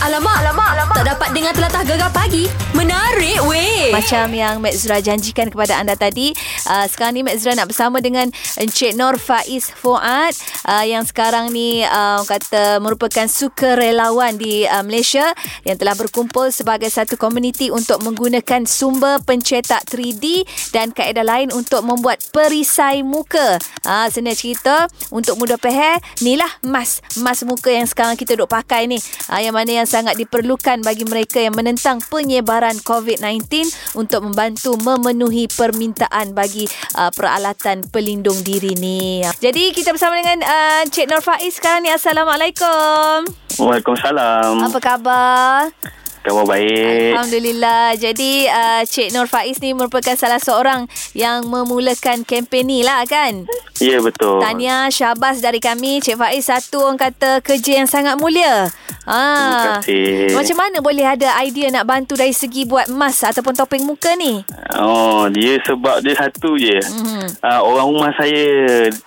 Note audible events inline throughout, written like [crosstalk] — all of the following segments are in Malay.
Alamak, alamak, alamak. Tak dapat dengar telatah gegar pagi. Menarik weh. Macam yang Mek Zura janjikan kepada anda tadi uh, Sekarang ni Mek Zura nak bersama dengan Encik Nur Faiz Fuad uh, Yang sekarang ni uh, kata merupakan sukarelawan di uh, Malaysia Yang telah berkumpul sebagai satu komuniti Untuk menggunakan sumber pencetak 3D Dan kaedah lain untuk membuat perisai muka uh, Senang cerita Untuk mudah peher Ni lah mas Mas muka yang sekarang kita duk pakai ni uh, Yang mana yang sangat diperlukan bagi mereka yang menentang penyebaran COVID-19 untuk membantu memenuhi permintaan bagi uh, peralatan pelindung diri ni. Jadi kita bersama dengan uh, Cik Nur Faiz sekarang ni. Assalamualaikum. Waalaikumsalam. Apa khabar? Khabar baik. Alhamdulillah. Jadi uh, Cik Nur Faiz ni merupakan salah seorang yang memulakan kempen ni lah kan? Ya, betul. Tahniah syabas dari kami Cik Faiz satu orang kata kerja yang sangat mulia. Terima kasih. Macam mana boleh ada idea nak bantu dari segi buat emas ataupun topeng muka ni? Oh, dia sebab dia satu je. Mhm. Uh, orang rumah saya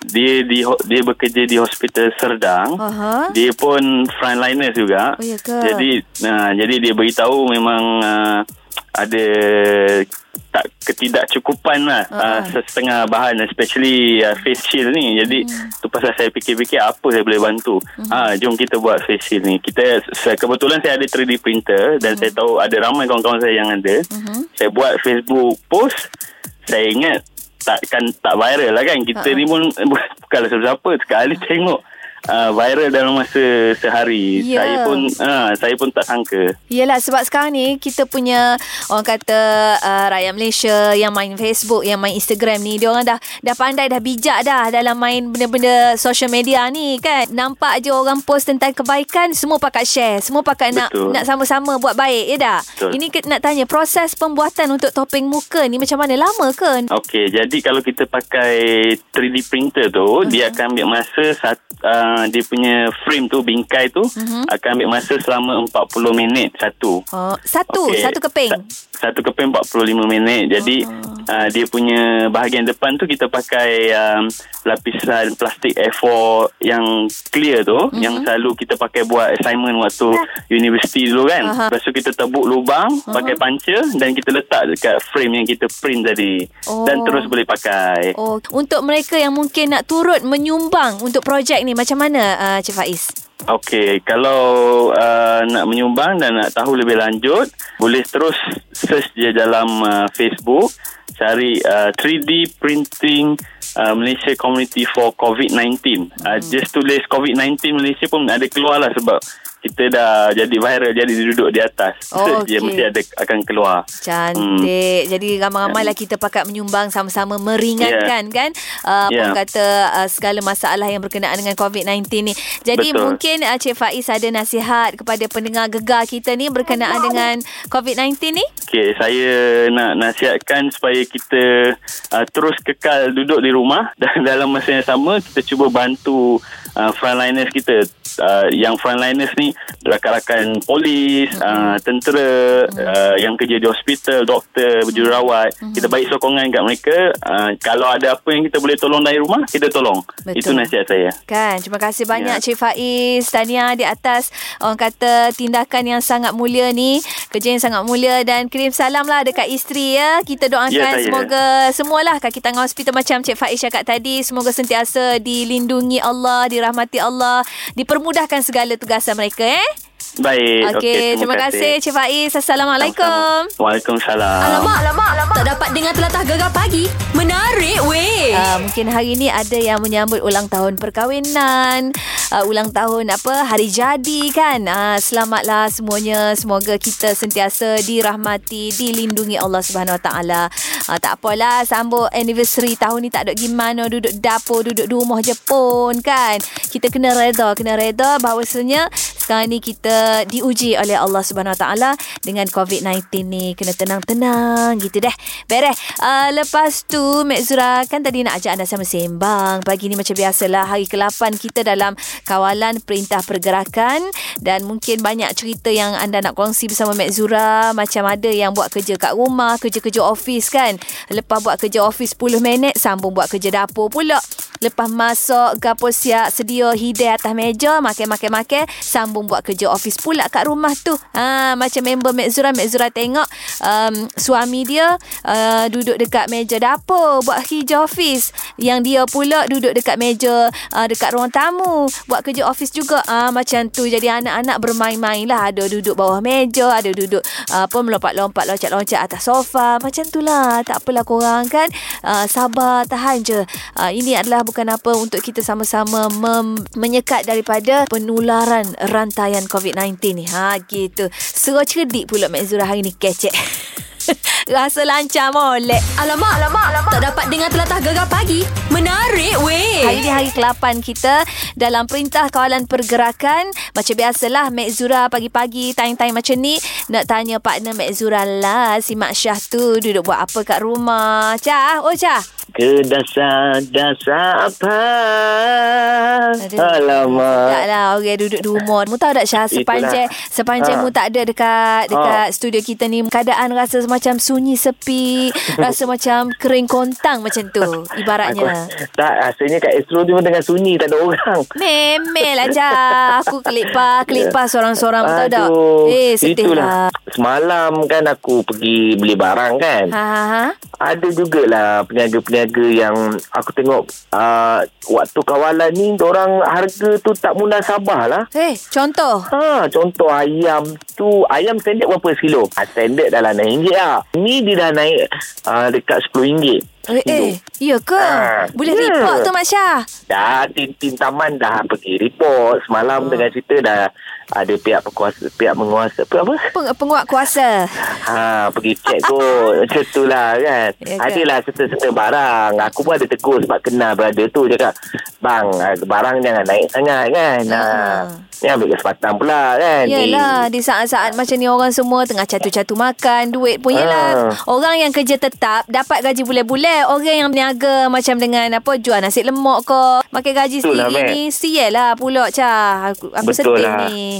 dia di dia bekerja di hospital Serdang. Aha. Dia pun frontliner juga. Oh, ya ke? Jadi uh, jadi dia beritahu memang uh, ada tak ketidakcukupan lah uh, Uh-uh. setengah bahan especially uh, face shield ni. Jadi Hmm. tu pasal saya fikir-fikir apa saya boleh bantu. Ah jom kita buat face shield ni. Kita saya, kebetulan saya ada 3D printer dan Hmm. saya tahu ada ramai kawan-kawan saya yang ada. Saya buat Facebook post. Saya ingat takkan tak viral lah kan. Kita Uh-uh. ni pun [laughs] bukanlah siapa-siapa. Sekali tengok uh, viral dalam masa sehari Ya. saya pun uh, saya pun tak sangka Yelah sebab sekarang ni kita punya orang kata uh, rakyat Malaysia yang main Facebook, yang main Instagram ni, dia orang dah dah pandai dah bijak dah dalam main benda-benda social media ni kan. Nampak je orang post tentang kebaikan, semua pakat share, semua pakat nak Betul. nak sama-sama buat baik, ya? Betul. Ini nak tanya proses pembuatan untuk topeng muka ni macam mana lama ke? Okey, jadi kalau kita pakai 3D printer tu, uh-huh. dia akan ambil masa sat, uh, dia punya frame tu bingkai tu uh-huh. akan ambil masa selama 40 minit satu. Oh, satu, Okey, satu keping. Sa- satu keping 45 minit. Jadi uh, dia punya bahagian depan tu kita pakai um, lapisan plastik A4 yang clear tu Mhm. yang selalu kita pakai buat assignment waktu universiti dulu kan. Aha. Lepas tu kita tebuk lubang pakai puncher dan kita letak dekat frame yang kita print tadi. Oh. Dan terus boleh pakai. Oh, untuk mereka yang mungkin nak turut menyumbang untuk projek ni macam mana uh, Cik Faiz? Okey, kalau uh, nak menyumbang dan nak tahu lebih lanjut, boleh terus search je dalam uh, Facebook, cari uh, 3D Printing uh, Malaysia Community for COVID-19. Uh, just tulis COVID-19 Malaysia pun ada keluar lah sebab kita dah jadi viral, jadi duduk di atas. Oh, je okey. mesti ada akan keluar. Cantik. Hmm. Jadi ramai-ramai lah kita pakat menyumbang sama-sama meringankan yeah. kan uh, apa Yeah. kata uh, segala masalah yang berkenaan dengan COVID-19 ni. Jadi Betul. mungkin uh, Cik Faiz ada nasihat kepada pendengar gegar kita ni berkenaan dengan COVID-19 ni? Okey, saya nak nasihatkan supaya kita uh, terus kekal duduk di rumah [laughs] dan dalam masa yang sama kita cuba bantu uh, frontliners kita. Uh, yang frontliners ni rakan-rakan polis, uh, tentera, uh, yang kerja di hospital, doktor, jururawat. Kita bagi sokongan kat mereka. Uh, kalau ada apa yang kita boleh tolong dari rumah, kita tolong. Betul. Itu nasihat saya. Kan, terima kasih banyak Ya. Cik Faiz Tahniah di atas orang kata tindakan yang sangat mulia ni Kerja yang sangat mulia dan kirim salam lah dekat isteri ya Kita doakan Ya, saya. semoga semualah kaki tangan hospital macam Cik Faiz cakap tadi Semoga sentiasa dilindungi Allah, dirahmati Allah Dipermudahkan segala tugasan mereka eh Baik. Okey, terima, kasih Cik Faiz Assalamualaikum. Waalaikumsalam. Alamak, alamak, alamak. Tak dapat dengar telatah gegar pagi. Menarik weh. Uh, mungkin hari ni ada yang menyambut ulang tahun perkahwinan, uh, ulang tahun apa hari jadi kan. Uh, selamatlah semuanya. Semoga kita sentiasa dirahmati, dilindungi Allah Subhanahu Wa Taala. Uh, tak apalah sambut anniversary tahun ni tak ada gimana duduk dapur, duduk rumah je pun kan. Kita kena reda, kena reda bahawasanya sekarang ni kita diuji oleh Allah Subhanahu Taala dengan COVID-19 ni. Kena tenang-tenang gitu deh. Beres. Uh, lepas tu Mek Zura kan tadi nak ajak anda sama sembang. Pagi ni macam biasalah hari ke-8 kita dalam kawalan perintah pergerakan dan mungkin banyak cerita yang anda nak kongsi bersama Mek Zura. Macam ada yang buat kerja kat rumah, kerja-kerja office kan. Lepas buat kerja office 10 minit, sambung buat kerja dapur pula. Lepas masuk Gapo siap Sedia hidai atas meja Makan-makan-makan Sambung buat kerja office pula Kat rumah tu. Ha, Macam member Mek Zura Mek Zura tengok um, Suami dia uh, Duduk dekat meja dapur Buat kerja office Yang dia pula Duduk dekat meja uh, Dekat ruang tamu Buat kerja office juga. Uh, Macam tu. Jadi anak-anak bermain-main lah. Ada duduk bawah meja Ada duduk uh, Apa melompat-lompat Loncat-loncat atas sofa. Macam tu lah. Tak apalah korang kan. Uh, Sabar Tahan je. Uh, Ini adalah bukan apa Untuk kita sama-sama mem- Menyekat daripada Penularan Rantaian COVID-19 ni. Ha gitu. Serah cerdik pula Mek Zura hari ni kecek [laughs] Rasa lancar molek Alamak, alamak, alamak. Tak dapat dengar telatah gegar pagi. Menarik weh. Hari ni hari ke-8 kita dalam Perintah Kawalan Pergerakan. Macam biasalah Mek Zura pagi-pagi time-time macam ni nak tanya partner Mek Zura lah si Mak Syah tu duduk buat apa kat rumah. Cah, oh Cah. Ke dasar-dasar apa? Alamak. Tak lah orang duduk di rumah. Mu tahu tak Syah sepanjang sepanjang Ha. mu tak ada dekat dekat studio kita ni keadaan rasa macam sunyi sepi, [laughs] rasa macam kering kontang macam tu ibaratnya. Aku, tak, rasanya kat Astro tu tengah sunyi, tak ada orang. [laughs] Memel Jah Aku kelipar Kelipar seorang-seorang Tahu tak Eh sedih lah Semalam kan aku pergi beli barang kan. Ha ha ha Ada jugalah peniaga-peniaga yang aku tengok uh, waktu kawalan ni orang harga tu tak munasabah lah. Eh contoh Ha, contoh ayam tu, ayam standard berapa sekilo? Ha, standard dah lah RM6 lah. Ni dia dah naik uh, dekat RM10. Eh, eh Ya ke Ha, Boleh ya. report tu Mak Syah Dah tim-tim taman dah pergi report. Semalam dengan cerita dah ada pihak berkuasa, pihak menguasa, apa? Peng, Penguat kuasa Ha, pergi check kot. [laughs] Macam tu lah kan. Ya ke? Adalah serta-serta barang. Aku pun ada tegur sebab kenal brother tu. Cakap, bang, ah, barang jangan naik sangat kan. Ha. Ni ambil kesempatan pula kan. Yelah Di saat-saat macam ni Orang semua tengah catu-catu makan Duit pun yelah Ah. Orang yang kerja tetap Dapat gaji bulan-bulan Orang yang berniaga Macam dengan apa Jual nasi lemak ke Makan gaji Betul lah, sendiri Mat. ni Sial lah pula Cah Aku, aku sedih lah. ni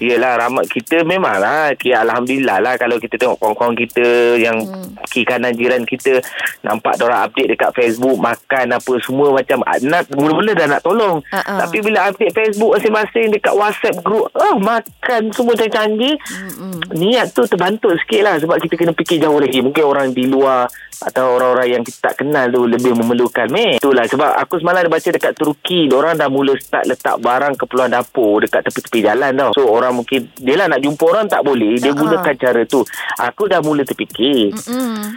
Yelah ramai kita memanglah kira Alhamdulillah lah kalau kita tengok kawan-kawan kita yang hmm. kiri kanan jiran kita nampak orang update dekat Facebook makan apa semua macam ah, nak mula-mula dah nak tolong ah. tapi bila update Facebook masing-masing dekat WhatsApp group ah makan semua canggih-canggih Mm-mm. niat tu terbantu sikit lah sebab kita kena fikir jauh lagi mungkin orang di luar atau orang-orang yang kita tak kenal tu lebih memerlukan meh itulah sebab aku semalam ada baca dekat Turki orang dah mula start letak barang keperluan dapur dekat tepi-tepi jalan tau. So orang mungkin dia lah nak jumpa orang tak boleh. Dia Ha-ha. gunakan cara tu. Aku dah mula terfikir. Mm-mm.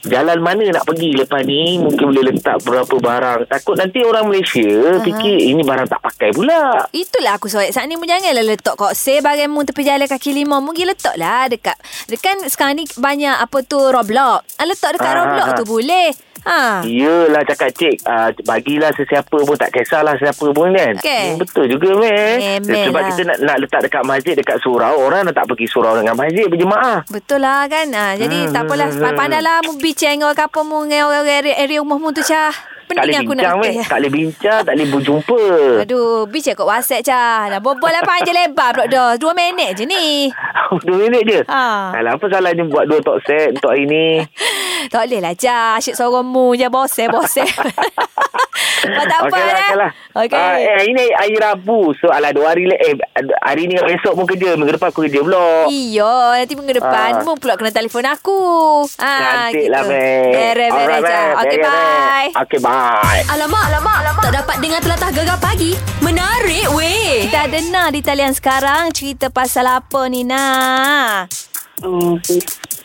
jalan mana nak pergi lepas ni? Mungkin boleh letak beberapa barang. Takut nanti orang Malaysia fikir ini barang tak pakai pula. Itulah aku soal. Saat ni mu janganlah letak kok say barangmu tepi jalan kaki lima. Mu pergi letaklah dekat dekat sekarang ni banyak apa tu Roblox. Ah, letak dekat Ah, Roblox tu boleh. Ha. Yelah cakap cik uh, Bagilah sesiapa pun Tak kisahlah siapa pun kan Okey. Hmm, Betul juga meh Memel Sebab lah. kita nak, nak letak dekat masjid Dekat surau Orang nak tak pergi surau dengan masjid Berjemaah Betul lah kan. Ha, jadi Hmm, tak apalah mu bincang dengan orang kampung mu dengan orang area, rumah mu tu cah. Tak Pening boleh aku bincang nak meh Tak boleh bincang Tak boleh berjumpa Aduh, bincang kat WhatsApp cah. Dah berbual lah panjang lebar pula dah. Dua minit je ni. [laughs] Dua minit je Ha. Alah apa salahnya Buat dua talk set Untuk hari ni [laughs] Tak boleh lah cah. Asyik seorang mu je bosel-bosel. [laughs] Kau tak apa Okey lah, dah. okey lah. Okey. Ah, eh, hari ni hari Rabu. So, alah dua hari le- eh, hari ni dengan besok pun kerja. Minggu depan aku kerja pula. Iya, nanti minggu depan mu pula kena telefon aku. Ah, Cantik lah, Mek. Bere, bere Alright, je. Mek. Okey, Bere, Mek. bye. Okey, bye. Alamak, alamak, alamak. Tak dapat dengar telatah gegar pagi. Menarik weh. Kita dengar di talian sekarang cerita pasal apa ni, Nah?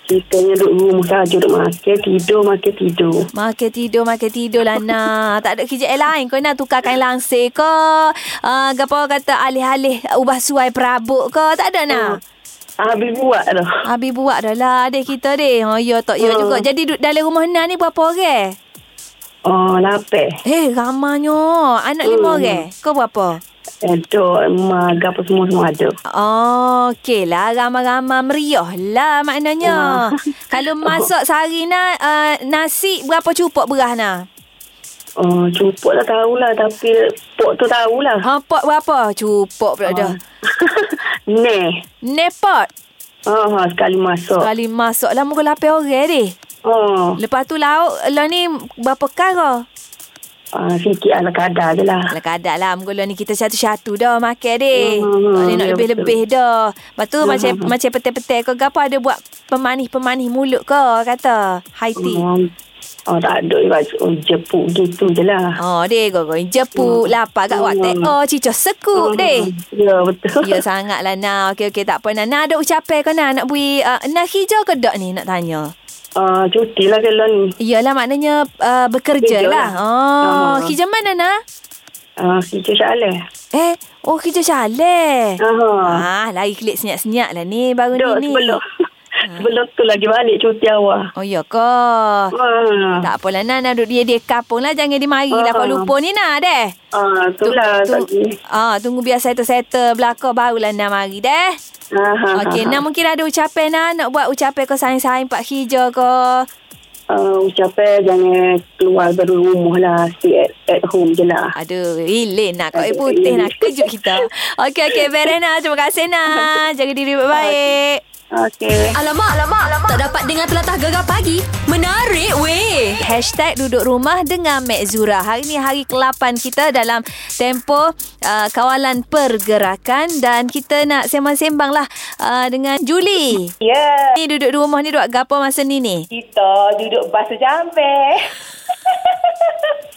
Ceritanya duduk rumah saja duduk makan, tidur, makan, tidur. Makan tidur, makan tidur lah nak. [laughs] Tak ada kerja lain. Kau nak tukar kain langsir ke? Uh, apa kata alih-alih ubah suai perabot ke? Tak ada nak. Habis buat dah. Habis buat dah lah adik kita deh. Oh, ya tak ya Hmm. juga. Jadi duduk dalam rumah Nah ni berapa orang? Oh, lapar. Eh, ramanya. Anak lima Hmm. orang. Kau berapa? Ada, emak, apa semua semua ada. Oh, okey lah. Ramai-ramai meriah lah maknanya. [laughs] Kalau masak sehari nak uh, nasi berapa cupok beras nak? Oh, cupuk tak tahulah tapi pok tu tahulah. Ha, pot berapa? Cupok pula dah. [laughs] Neh. Nepot. Oh, ha, sekali masuk. Kali masak lah muka lapar orang deh. Oh, Lepas tu lauk lah ni berapa kara? Uh, sikit ala kadar je lah. Ala kadar lah Mula ni kita satu-satu dah makan deh. Hmm, Tak boleh nak ya, lebih-lebih dah. Lepas tu Hmm, macam hmm. macam petai-petai kau gapo ada buat pemanis-pemanis mulut kau kata. High tea. Um, oh, tak ada. Oh, jepuk gitu je lah. Oh deh kau kau jepuk lapar kat wak teh. Oh cico sekuk deh. Ya, betul. Ya sangat lah Nah Okey okey tak apa Nah, nah ada ucapan kau nak Nak beri uh, Nak hijau ke tak ni Nak tanya Uh, cuti lah kalau ni. Iyalah maknanya uh, Bekerja Kerja lah lah. Oh Ah. Hijau mana nak Uh, Hijau Syaleh. Eh Oh hijau Syaleh Ah, Uh, lari klik senyap-senyap lah ni baru Dok, ni ni. sebelum. [laughs] sebelum tu lagi balik cuti awal. Oh ya ke? Uh, Tak apalah Nana duduk dia dia kapung lah jangan dimari lah Ah. Kuala Lumpur ni nak deh. uh, tu lah. tu, ah, tunggu biar settle-settle belakang barulah nak mari deh. Uh, Okey, Nak mungkin ada ucapan nak nak buat ucapan kau sayang-sayang Pak Hijau kau. uh, ucapan jangan keluar dari rumah lah. Stay at, at home je lah. Aduh, ilin nak kau putih nak kejut kita. [laughs] Okey, okey, Verena. Terima kasih nak. Jaga diri baik-baik. Okay. Alamak, alamak, alamak. Tak dapat dengar telatah gegar pagi. Menarik weh. Hashtag duduk rumah dengan Mek Zura. Hari ni hari ke-8 kita dalam tempoh uh, kawalan pergerakan dan kita nak sembang-sembang lah uh, dengan Julie. Ya, Ni duduk di rumah ni duduk gapo masa ni ni? kita duduk basuh jambe.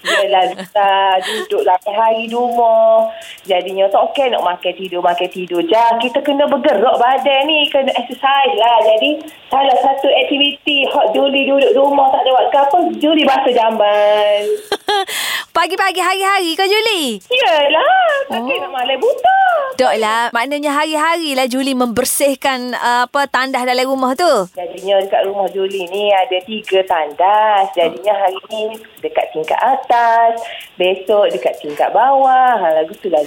Yelah, kita duduk 8 hari di rumah. Jadinya tak okey nak makan tidur, makan tidur je. Kita kena bergerak badan ni, kena exercise lah. Jadi, salah satu aktiviti hot Julie duduk rumah tak ada ke apa, Julie basuh jamban. Pagi-pagi hari-hari kau Julie? Yelah, tak kena malam buta. Dok lah. Maknanya hari-hari lah Julie membersihkan uh, apa tandas dalam rumah tu. Jadinya dekat rumah Julie ni ada tiga tandas. Jadinya hari ni dekat tingkat atas. Besok dekat tingkat bawah. Ha, lagu tu lah.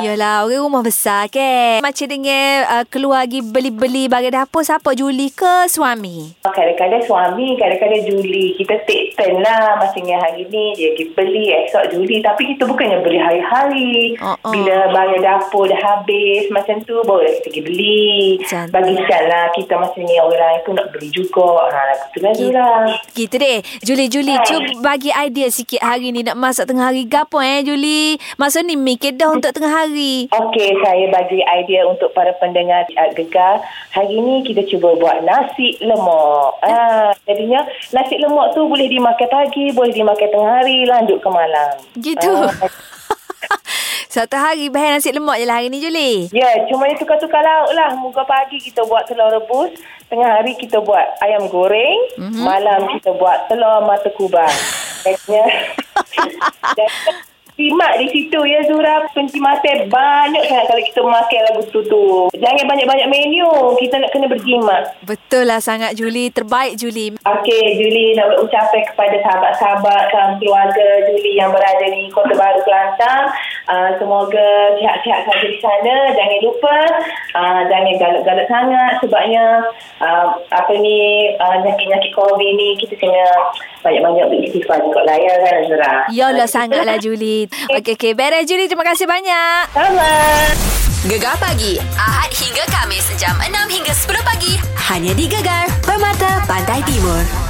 Yalah, orang rumah besar ke. Macam dengan uh, keluar pergi beli-beli barang dapur. Siapa Julie ke suami? Kadang-kadang suami, kadang-kadang Julie. Kita take turn lah. Maksudnya hari ni dia pergi beli, esok Julie. Tapi kita bukannya beli hari-hari. Oh. Bila barang dapur dah habis, macam tu kita pergi beli. Cantik. Bagi lah kita maksudnya orang lain pun nak beli juga. Ha, tu lah Zura. Gitu deh. Julie, Julie, Hai. cuba bagi idea sikit hari ni nak masak tengah hari gapo eh, Julie? Maksud ni mikir dah untuk tengah hari. Okey, saya bagi idea untuk para pendengar uh, gegar. Hari ni kita cuba buat nasi lemak. Ah, jadinya nasi lemak tu boleh dimakan pagi, boleh dimakan tengah hari, lanjut ke malam. Gitu. Ah, [laughs] Satu hari bahan nasi lemak je lah hari ni, Julie. ya, cuma dia tukar-tukar lauk lah. Muka pagi kita buat telur rebus, tengah hari kita buat ayam goreng, mm-hmm. malam kita buat telur mata kubang. Jadinya, dan Simak di situ ya Zura Penci mata banyak sangat kalau kita makan lagu tu tu. Jangan banyak-banyak menu. Kita nak kena berjimat. Betul lah sangat, Julie. Terbaik, Julie. Okey, Julie nak berucapan kepada sahabat-sahabat dan keluarga Julie yang berada di Kota Baru Kelantan. Uh, semoga sihat-sihat saja di sana. Jangan lupa, uh, jangan galak-galak sangat sebabnya uh, apa ni, uh, nyakit-nyakit COVID ni kita kena banyak-banyak beristighfar juga lah ya kan Zura. Yalah sangatlah, Julie. Okey, okey. Beres, Julie. Terima kasih banyak. Sama. Gegar pagi. Ahad hingga Kamis. Jam 6 hingga 10 pagi. Hanya di Gegar. Permata Pantai Timur.